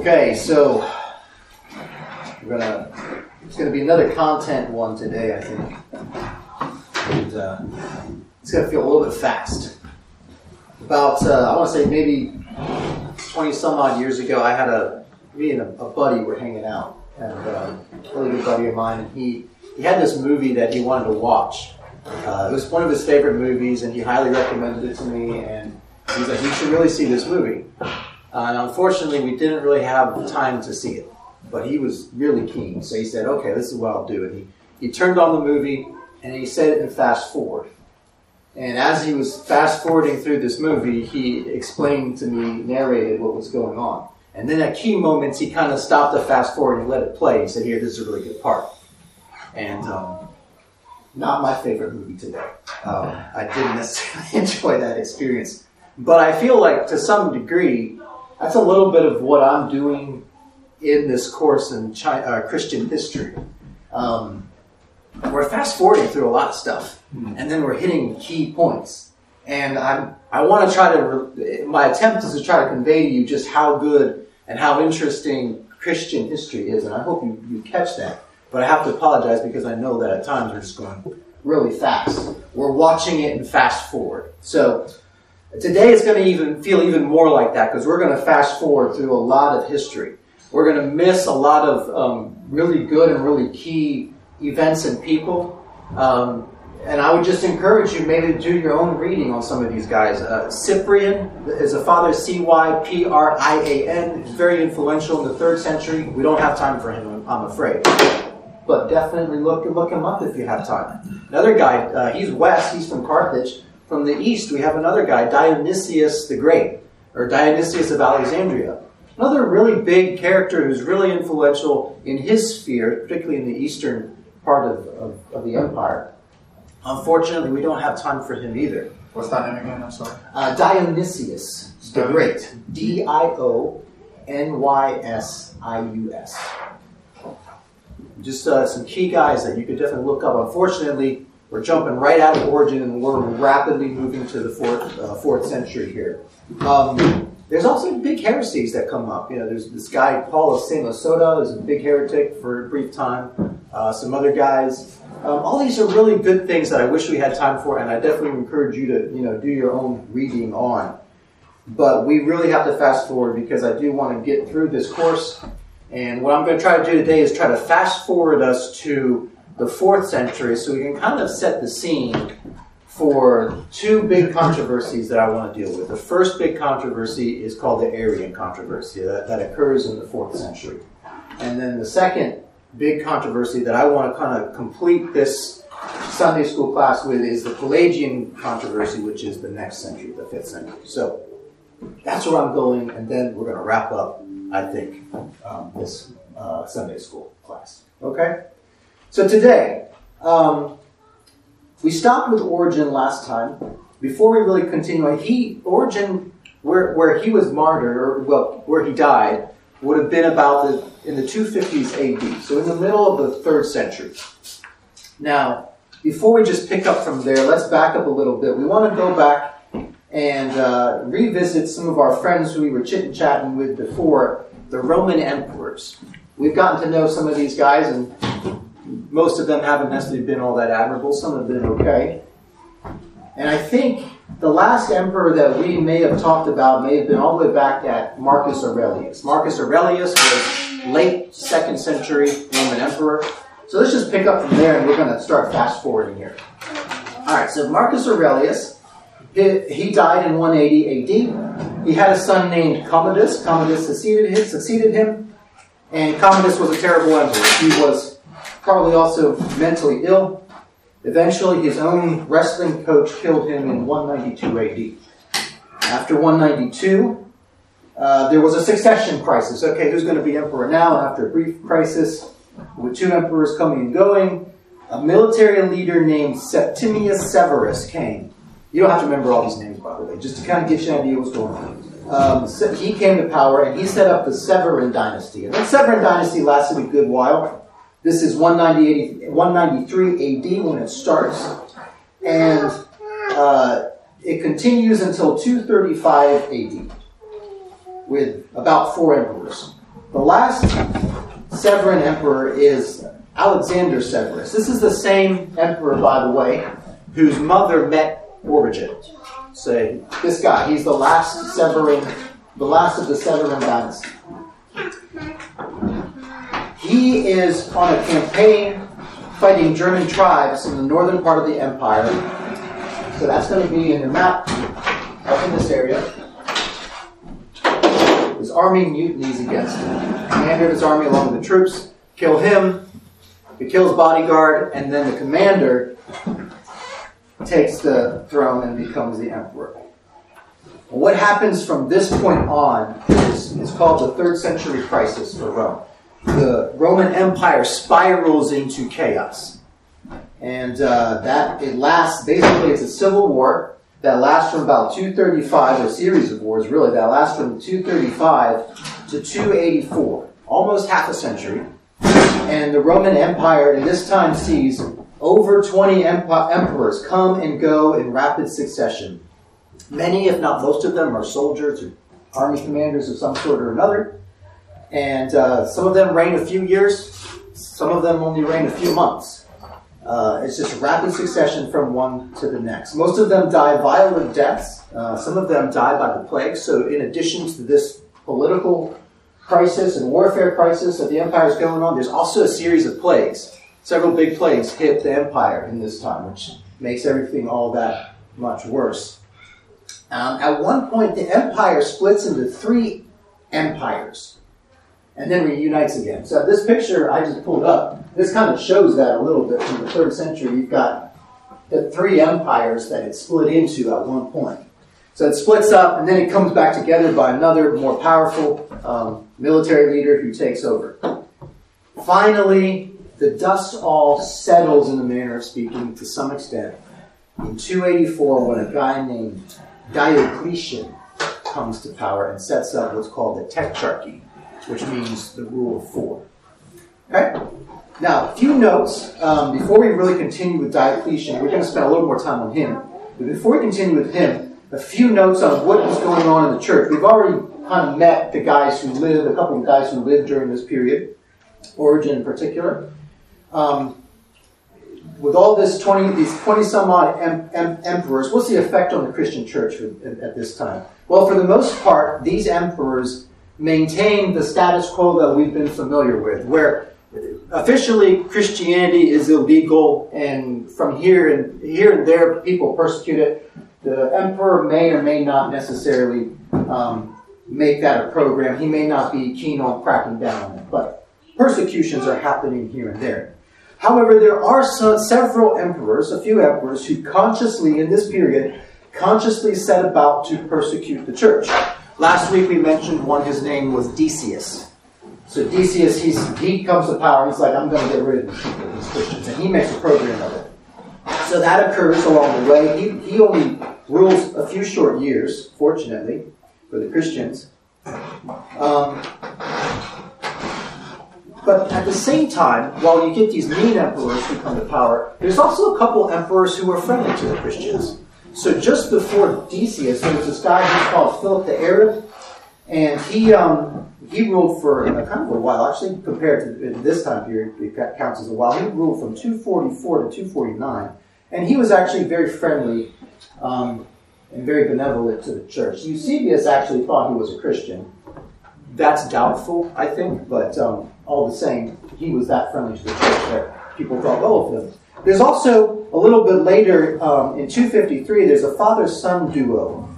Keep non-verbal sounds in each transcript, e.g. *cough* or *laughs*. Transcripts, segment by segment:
Okay, so we're gonna. It's gonna be another content one today, I think. And uh, it's gonna feel a little bit fast. About uh, I want to say maybe twenty some odd years ago, I had a me and a, a buddy were hanging out, and uh, a really good buddy of mine, and he he had this movie that he wanted to watch. Uh, it was one of his favorite movies, and he highly recommended it to me. And he's like, "You should really see this movie." And unfortunately, we didn't really have time to see it, but he was really keen. So he said, "Okay, this is what I'll do." And he he turned on the movie and he said it in fast forward. And as he was fast forwarding through this movie, he explained to me, narrated what was going on. And then at key moments, he kind of stopped the fast forward and let it play. He said, "Here, this is a really good part." And um, not my favorite movie today. Um, I didn't necessarily *laughs* enjoy that experience, but I feel like to some degree, that's a little bit of what I'm doing in this course in China, uh, Christian history. Um, we're fast forwarding through a lot of stuff, and then we're hitting key points. And I'm, I want to try to, re- my attempt is to try to convey to you just how good and how interesting Christian history is, and I hope you, you catch that. But I have to apologize because I know that at times we're just going really fast. We're watching it and fast forward. So today is going to even feel even more like that because we're going to fast forward through a lot of history. We're going to miss a lot of um, really good and really key events and people. Um, and I would just encourage you maybe to do your own reading on some of these guys. Uh, Cyprian is a father, C Y P R I A N. Very influential in the third century. We don't have time for him, I'm afraid. But definitely look look him up if you have time. Another guy, uh, he's west. He's from Carthage. From the east, we have another guy, Dionysius the Great, or Dionysius of Alexandria. Another really big character who's really influential in his sphere, particularly in the eastern part of, of, of the empire. Unfortunately, we don't have time for him either. What's that name again? I'm sorry. Uh, Dionysius the Great. D I O N Y S I U S. Just uh, some key guys that you could definitely look up. Unfortunately, we're jumping right out of Origen and we're rapidly moving to the fourth, uh, fourth century here. Um, there's also big heresies that come up. You know, there's this guy Paul of Saint Samosata is a big heretic for a brief time. Uh, some other guys. Um, all these are really good things that I wish we had time for, and I definitely encourage you to you know do your own reading on. But we really have to fast forward because I do want to get through this course. And what I'm going to try to do today is try to fast forward us to the fourth century so we can kind of set the scene for two big controversies that I want to deal with. The first big controversy is called the Arian controversy that, that occurs in the fourth century. And then the second big controversy that I want to kind of complete this Sunday school class with is the Pelagian controversy, which is the next century, the fifth century. So that's where I'm going, and then we're going to wrap up, I think, um, this uh, Sunday school class. Okay? So today, um, we stopped with Origen last time. Before we really continue, he Origen, where, where he was martyred, or well, where he died, would have been about the in the 250s AD, so in the middle of the third century. Now, before we just pick up from there, let's back up a little bit. We want to go back and uh, revisit some of our friends who we were chit chatting with before, the Roman emperors. We've gotten to know some of these guys, and most of them haven't necessarily been all that admirable. Some have been okay. And I think the last emperor that we may have talked about may have been all the way back at Marcus Aurelius. Marcus Aurelius was late second century Roman emperor. So let's just pick up from there and we're going to start fast forwarding here. All right, so Marcus Aurelius, he, died in 180 AD. He had a son named Commodus. Commodus succeeded him, succeeded him, and Commodus was a terrible emperor. He was probably also mentally ill. Eventually, his own wrestling coach killed him in 192 AD. After 192, uh, there was a succession crisis. Okay, who's going to be emperor now? After a brief crisis, with two emperors coming and going, a military leader named Septimius Severus came. You don't have to remember all these names, by the way, just to kind of get you an idea what's going on. Um, so he came to power and he set up the Severan dynasty. And that Severan dynasty lasted a good while. This is 193 AD when it starts. And uh, it continues until 235 AD with about four emperors. The last Severan emperor is Alexander Severus. This is the same emperor, by the way, whose mother met Origen. Say, this guy, he's the last Severan, the last of the Severan dynasty. He is on a campaign fighting German tribes in the northern part of the empire. So that's going to be in your map up in this area. His army mutinies against him. Commander of his army, along with the troops, kill him. He kills bodyguard, and then the commander takes the throne and becomes the emperor. What happens from this point on is, is called the third century crisis for Rome. The Roman Empire spirals into chaos. And uh, that it lasts, basically, it's a civil war that lasts from about 235, or a series of wars really, that lasts from 235 to 284, almost half a century. And the Roman Empire in this time sees over 20 emperors come and go in rapid succession. Many, if not most of them, are soldiers or army commanders of some sort or another. And uh, some of them reign a few years, some of them only reign a few months. Uh, it's just rapid succession from one to the next. Most of them die violent deaths. Uh, some of them die by the plague. So, in addition to this political crisis and warfare crisis that the empire is going on, there's also a series of plagues. Several big plagues hit the empire in this time, which makes everything all that much worse. Um, at one point, the empire splits into three empires and then reunites again. So this picture I just pulled up, this kind of shows that a little bit from the third century. You've got the three empires that it split into at one point. So it splits up, and then it comes back together by another more powerful um, military leader who takes over. Finally, the dust all settles in the manner of speaking to some extent in 284 when a guy named Diocletian comes to power and sets up what's called the Tetrarchy which means the rule of four. Okay? Now, a few notes um, before we really continue with Diocletian. We're going to spend a little more time on him. But before we continue with him, a few notes on what was going on in the church. We've already kind of met the guys who lived, a couple of guys who lived during this period, Origen in particular. Um, with all this 20, these 20 some odd em, em, emperors, what's the effect on the Christian church at this time? Well, for the most part, these emperors maintain the status quo that we've been familiar with, where officially Christianity is illegal, and from here and here and there people persecute it. The emperor may or may not necessarily um, make that a program. He may not be keen on cracking down on it, but persecutions are happening here and there. However, there are some, several emperors, a few emperors, who consciously, in this period, consciously set about to persecute the church. Last week we mentioned one, his name was Decius. So Decius, he's, he comes to power, and he's like, I'm going to get rid of these Christians, and he makes a program of it. So that occurs along the way. He, he only rules a few short years, fortunately, for the Christians. Um, but at the same time, while you get these mean emperors who come to power, there's also a couple emperors who are friendly to the Christians. So just before Decius, there was this guy who's called Philip the Arab, and he um, he ruled for a kind of a while. Actually, compared to this time period, it counts as a while. He ruled from 244 to 249, and he was actually very friendly um, and very benevolent to the church. Eusebius actually thought he was a Christian. That's doubtful, I think, but um, all the same, he was that friendly to the church that people thought well of him. There's also little bit later um, in 253, there's a father son duo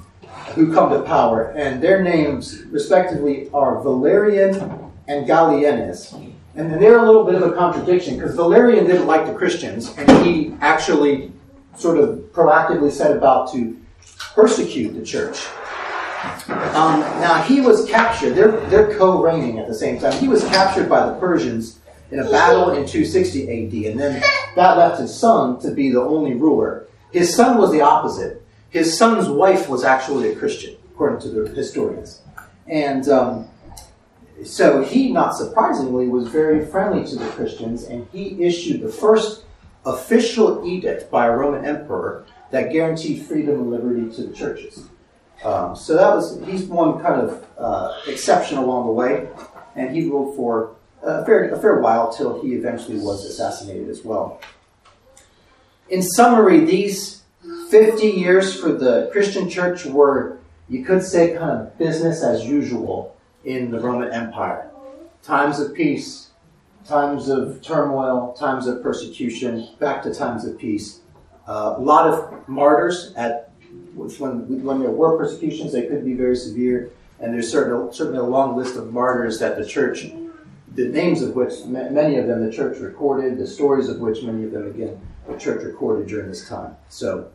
who come to power, and their names, respectively, are Valerian and Gallienus. And they're a little bit of a contradiction because Valerian didn't like the Christians, and he actually sort of proactively set about to persecute the church. Um, now, he was captured, they're, they're co reigning at the same time. He was captured by the Persians in a battle in 260 AD, and then that left his son to be the only ruler. His son was the opposite. His son's wife was actually a Christian, according to the historians. And um, so he, not surprisingly, was very friendly to the Christians, and he issued the first official edict by a Roman emperor that guaranteed freedom and liberty to the churches. Um, so that was he's one kind of uh, exception along the way. and he ruled for a fair, a fair while till he eventually was assassinated as well. In summary, these 50 years for the Christian church were, you could say, kind of business as usual in the Roman Empire. Times of peace, times of turmoil, times of persecution, back to times of peace. Uh, a lot of martyrs at when, when there were persecutions, they could be very severe, and there's certainly, certainly a long list of martyrs that the church, the names of which many of them the church recorded, the stories of which many of them again the church recorded during this time. So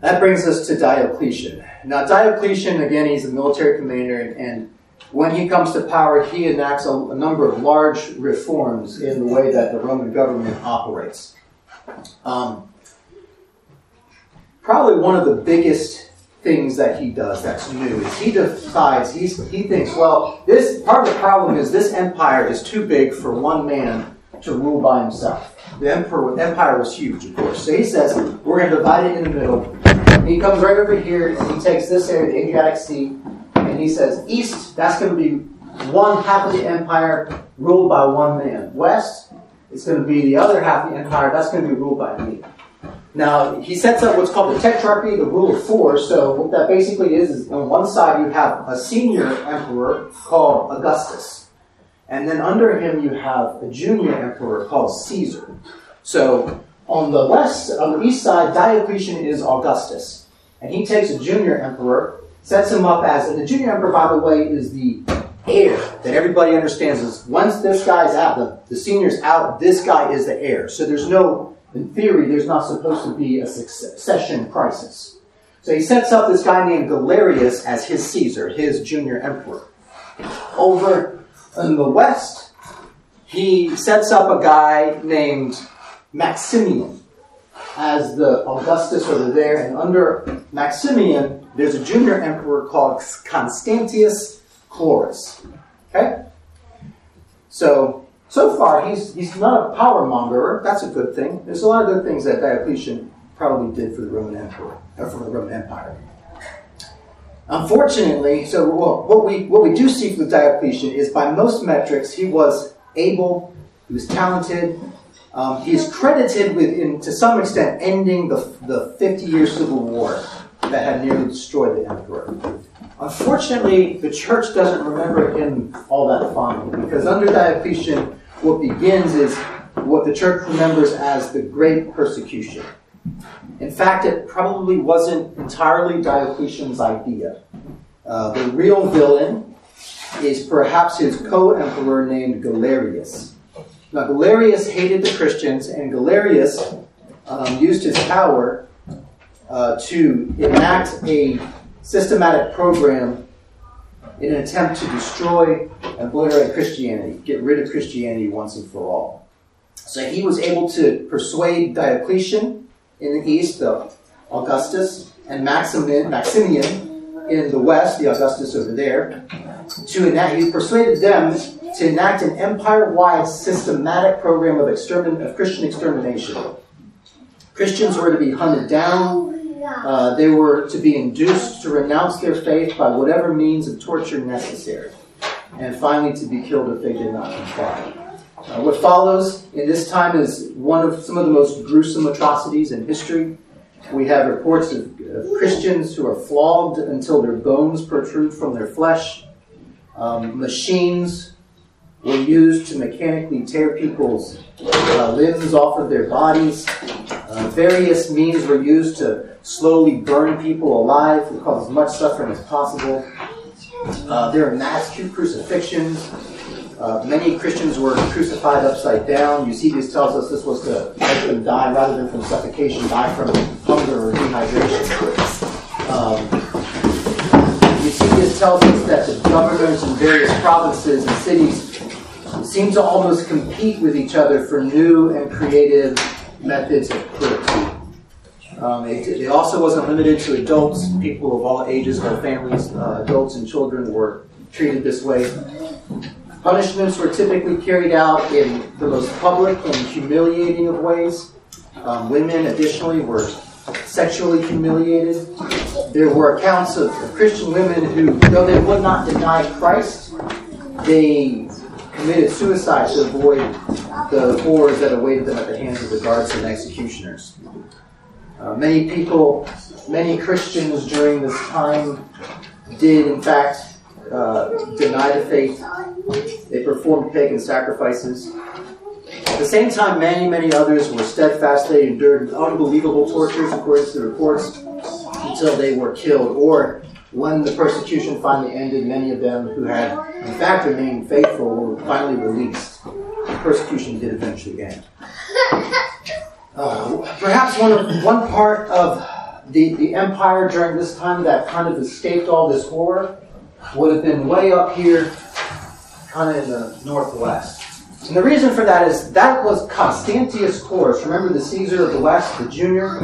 that brings us to Diocletian. Now Diocletian, again, he's a military commander, and when he comes to power, he enacts a, a number of large reforms in the way that the Roman government operates. Um, probably one of the biggest things that he does that's new. Is he decides he's, he thinks well this part of the problem is this empire is too big for one man to rule by himself. The emperor, empire was huge of course. So he says we're going to divide it in the middle. He comes right over here and he takes this area the adriatic sea and he says east that's going to be one half of the empire ruled by one man. West it's going to be the other half of the empire that's going to be ruled by me now, he sets up what's called the tetrarchy, the rule of four. So, what that basically is, is on one side you have a senior emperor called Augustus. And then under him you have a junior emperor called Caesar. So, on the west, on the east side, Diocletian is Augustus. And he takes a junior emperor, sets him up as, and the junior emperor, by the way, is the heir that everybody understands is once this guy's out, the, the senior's out, this guy is the heir. So there's no in theory, there's not supposed to be a succession crisis. So he sets up this guy named Galerius as his Caesar, his junior emperor. Over in the west, he sets up a guy named Maximian as the Augustus over there, and under Maximian, there's a junior emperor called Constantius Chlorus. Okay? So so far, he's, he's not a power mongerer. That's a good thing. There's a lot of good things that Diocletian probably did for the Roman Emperor, or for the Roman Empire. Unfortunately, so what we what we do see from Diocletian is by most metrics he was able, he was talented, um, he is credited with, in, to some extent, ending the, the 50 year civil war that had nearly destroyed the emperor. Unfortunately, the church doesn't remember him all that fondly because under Diocletian, what begins is what the church remembers as the Great Persecution. In fact, it probably wasn't entirely Diocletian's idea. Uh, the real villain is perhaps his co emperor named Galerius. Now, Galerius hated the Christians, and Galerius um, used his power uh, to enact a systematic program in an attempt to destroy and obliterate Christianity, get rid of Christianity once and for all. So he was able to persuade Diocletian in the east, the Augustus, and Maximian, Maximian in the west, the Augustus over there, to enact, he persuaded them to enact an empire-wide systematic program of, extermin, of Christian extermination. Christians were to be hunted down, uh, they were to be induced to renounce their faith by whatever means of torture necessary, and finally to be killed if they did not comply. Uh, what follows in this time is one of some of the most gruesome atrocities in history. We have reports of, of Christians who are flogged until their bones protrude from their flesh. Um, machines were used to mechanically tear people's uh, limbs off of their bodies. Uh, various means were used to slowly burn people alive to cause as much suffering as possible. Uh, there are mass crucifixions. Uh, many Christians were crucified upside down. Eusebius tells us this was to make them die rather than from suffocation, die from hunger or dehydration. Um, Eusebius tells us that the governors in various provinces and cities seem to almost compete with each other for new and creative methods of cruelty. Um, it, it, also wasn't limited to adults. People of all ages, whole families, uh, adults and children were treated this way. Punishments were typically carried out in the most public and humiliating of ways. Um, women, additionally, were sexually humiliated. There were accounts of Christian women who, though they would not deny Christ, they committed suicide to avoid the horrors that awaited them at the hands of the guards and executioners. Uh, many people, many Christians during this time did, in fact, uh, deny the faith. They performed pagan sacrifices. At the same time, many, many others were steadfast. They endured unbelievable tortures, according to the reports, until they were killed. Or, when the persecution finally ended, many of them who had, in fact, remained faithful were finally released. Persecution did eventually end. Uh, perhaps one, of, one part of the, the empire during this time that kind of escaped all this horror would have been way up here, kind of in the northwest. And the reason for that is that was Constantius Chlorus. Remember the Caesar of the West, the junior?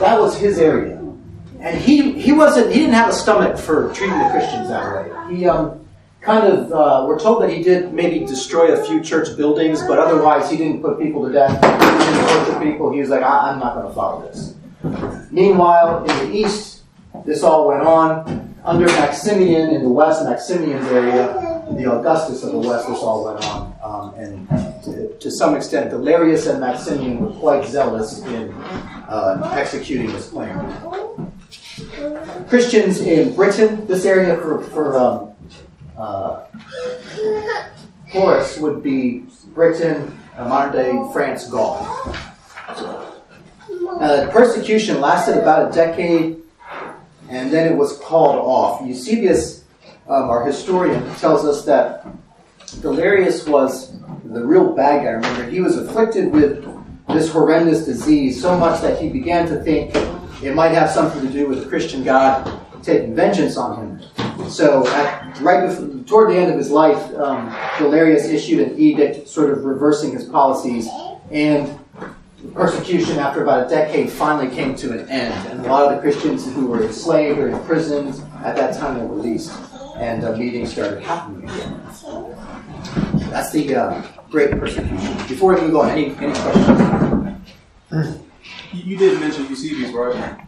That was his area. And he, he wasn't he didn't have a stomach for treating the Christians that way. He um, kind of uh, we're told that he did maybe destroy a few church buildings, but otherwise he didn't put people to death. He didn't torture people. He was like, I, I'm not going to follow this. Meanwhile, in the east, this all went on under Maximian in the west, Maximian's area, the Augustus of the west, this all went on. Um, and to, to, some extent, Galerius and Maximian were quite zealous in uh, executing this plan. Christians in Britain, this area for, for um, uh, would be Britain, uh, modern day France, Gaul. Uh, persecution lasted about a decade and then it was called off. Eusebius, um, our historian, tells us that Galerius was the real bad guy. Remember, he was afflicted with this horrendous disease so much that he began to think it might have something to do with the Christian God taking vengeance on him. So, at, right before, toward the end of his life, um, Galerius issued an edict, sort of reversing his policies, and persecution after about a decade finally came to an end, and a lot of the Christians who were enslaved or imprisoned at that time were released, and uh, meetings started happening again. That's the uh, Great Persecution. Before we move on, any, any questions? You did mention Eusebius, right?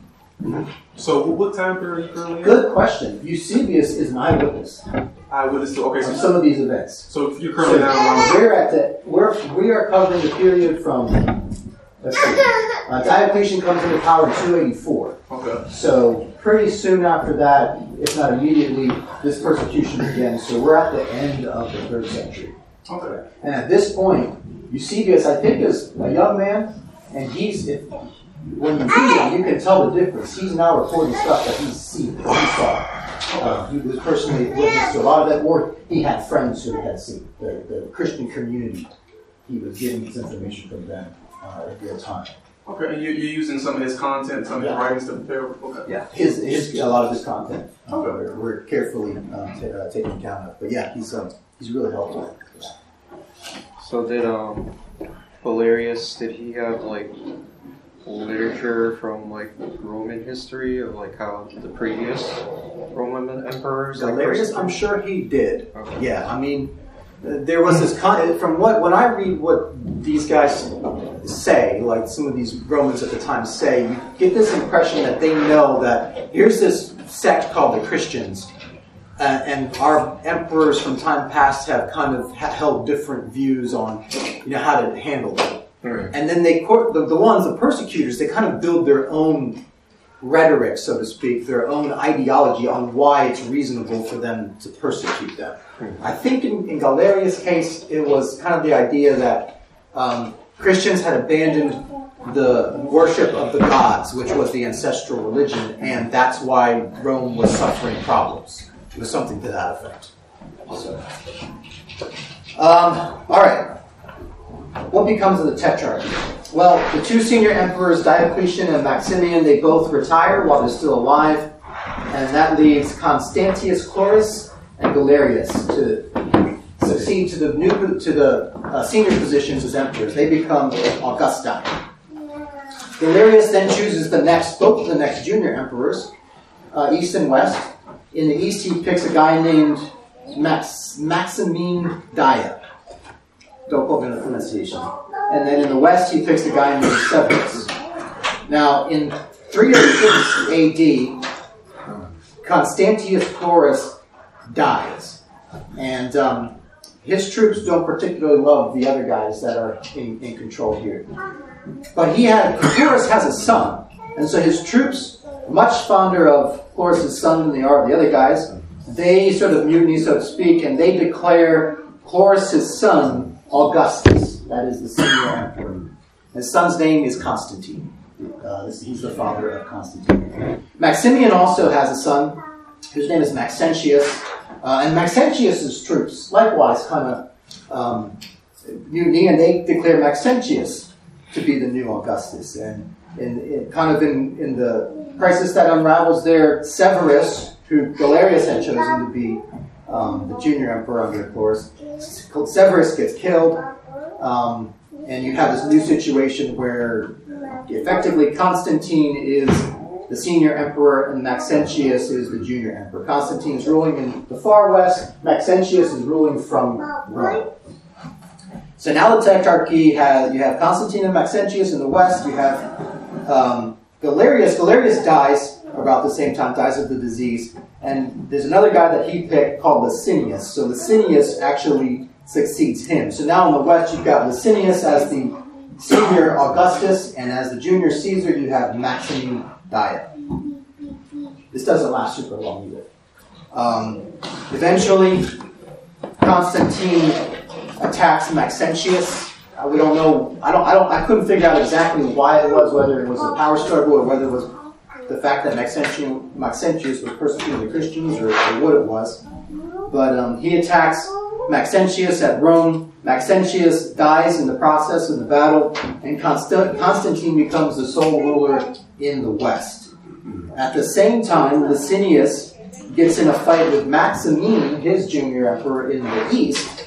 Mm-hmm. So, what time period are you currently in? Good question. Eusebius is an eyewitness. Eyewitness to okay. So some of these events. So you're currently so now. We're at the we're we are covering the period from Let's see. *laughs* Uh, Diocletian comes into power in 284. Okay. So pretty soon after that, if not immediately, this persecution begins. So we're at the end of the third century. Okay. And at this point, Eusebius, I think, is a young man, and he's if, when you read him, you can tell the difference. He's now reporting stuff that he's seen, that he saw. Uh, he was personally witness to a lot of that, or he had friends who had seen the, the Christian community. He was getting his information from them uh, in real time. Okay, and you're, you're using some of his content, some of his yeah. writings to prepare. Okay. Yeah, his, his a lot of his content. Uh, okay. we're, we're, carefully um, t- uh, taking account of. But yeah, he's um, he's really helpful. So did um, Valerius? Did he have like literature from like Roman history of like how the previous Roman emperors? Valerius, like, I'm sure he did. Okay. Yeah, I mean there was this con- from what when I read what these guys say, like some of these Romans at the time say, you get this impression that they know that here's this sect called the Christians, uh, and our emperors from time past have kind of ha- held different views on you know how to handle it. Right. And then they the, the ones the persecutors they kind of build their own rhetoric, so to speak, their own ideology on why it's reasonable for them to persecute them. I think in, in Galerius' case, it was kind of the idea that um, Christians had abandoned the worship of the gods, which was the ancestral religion, and that's why Rome was suffering problems. It was something to that effect. So, um, all right. What becomes of the tetrarchy? Well, the two senior emperors, Diocletian and Maximian, they both retire while they're still alive, and that leaves Constantius Chlorus and Galerius to succeed to the new to the uh, senior positions as emperors. They become Augustine. Galerius then chooses the next, both the next junior emperors, uh, east and west. In the east, he picks a guy named Max, Maximine Daia. Don't the pronunciation. And then in the west, he picks a guy named Severus. Now, in 306 AD, Constantius Chlorus dies. And um, his troops don't particularly love the other guys that are in, in control here. But he had, Chlorus has a son. And so his troops, much fonder of Chlorus' son than they are of the other guys, they sort of mutiny, so to speak, and they declare Chlorus' son Augustus. That is the senior emperor. His son's name is Constantine. Uh, he's the father of Constantine. Maximian also has a son whose name is Maxentius. Uh, and Maxentius's troops likewise kind of um, mutiny, and they declare Maxentius to be the new Augustus. And in, in, kind of in, in the crisis that unravels there, Severus, who Galerius had chosen to be um, the junior emperor under Chlorus, Severus gets killed. Um, and you have this new situation where effectively Constantine is the senior emperor and Maxentius is the junior emperor. Constantine is ruling in the far west, Maxentius is ruling from Rome. So now the tetrarchy has you have Constantine and Maxentius in the west. You have um, Galerius. Galerius dies about the same time, dies of the disease, and there's another guy that he picked called Licinius. So Licinius actually succeeds him. So now in the west, you've got Licinius as the senior Augustus, and as the junior Caesar, you have Maximian Daia. This doesn't last super long either. Um, eventually, Constantine attacks Maxentius. Uh, we don't know. I don't. I don't. I couldn't figure out exactly why it was. Whether it was a power struggle or whether it was the fact that Maxentius, Maxentius was persecuting the Christians or, or what it was. But um, he attacks Maxentius at Rome. Maxentius dies in the process of the battle, and Constantine becomes the sole ruler in the west. At the same time, Licinius gets in a fight with Maximian, his junior emperor, in the east,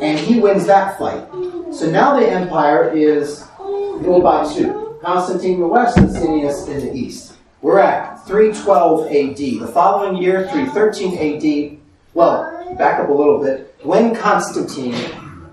and he wins that fight. So now the empire is ruled by two Constantine in the west, Licinius in the east. We're at 312 AD. The following year, 313 AD, well, back up a little bit. When Constantine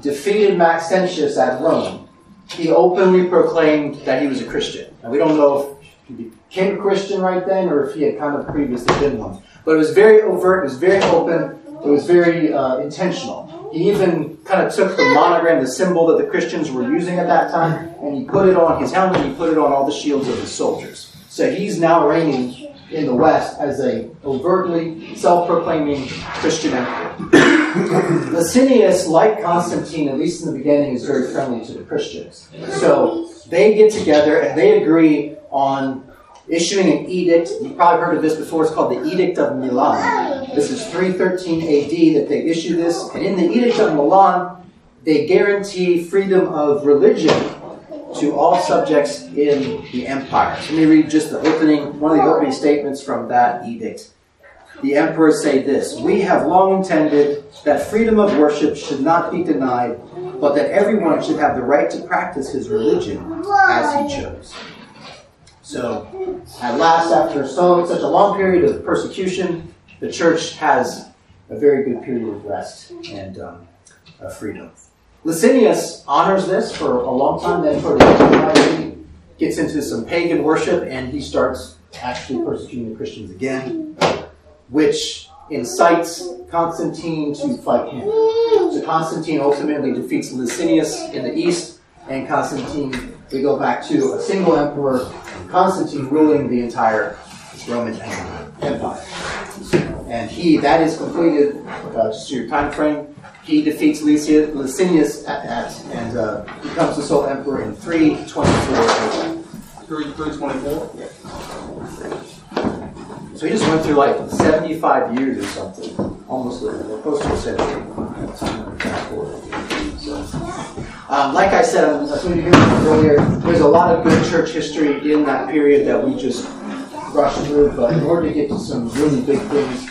defeated Maxentius at Rome, he openly proclaimed that he was a Christian. And we don't know if he became a Christian right then or if he had kind of previously been one. But it was very overt, it was very open, it was very uh, intentional. He even kind of took the monogram, the symbol that the Christians were using at that time, and he put it on his helmet, he put it on all the shields of his soldiers. So he's now reigning in the West as a overtly self-proclaiming Christian emperor. *coughs* Licinius, like Constantine, at least in the beginning, is very friendly to the Christians. So they get together and they agree on issuing an edict. You've probably heard of this before. It's called the Edict of Milan. This is 313 AD that they issue this. And in the Edict of Milan, they guarantee freedom of religion to all subjects in the empire. Let me read just the opening, one of the opening statements from that edict. The emperors say this We have long intended that freedom of worship should not be denied, but that everyone should have the right to practice his religion as he chose. So, at last, after so such a long period of persecution, the church has a very good period of rest and um, of freedom. Licinius honors this for a long time, then for the he gets into some pagan worship and he starts actually persecuting the Christians again, which incites Constantine to fight him. So Constantine ultimately defeats Licinius in the east, and Constantine, we go back to a single emperor, Constantine ruling the entire Roman Empire. And he, that is completed, uh, just your time frame, he defeats Licinius at, at and uh, becomes the sole emperor in 324 324? Yeah. So he just went through like 75 years or something, almost a, close to a century. Um, like I said, as we heard earlier, there's a lot of good church history in that period that we just rushed through, but in order to get to some really big things,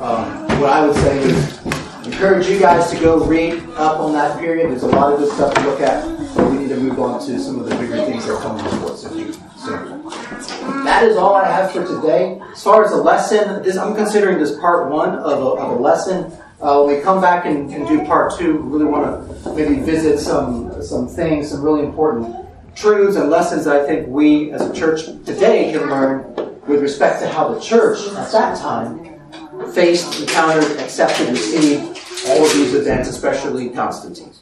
um, what I would say is encourage you guys to go read up on that period. There's a lot of good stuff to look at, but we need to move on to some of the bigger things that are coming before. So, so that is all I have for today. As far as the lesson, this I'm considering this part one of a, of a lesson. Uh, when we come back and, and do part two, we really want to maybe visit some some things, some really important truths and lessons that I think we as a church today can learn with respect to how the church at that time faced, encountered, accepted, received all of these events, especially Constantine.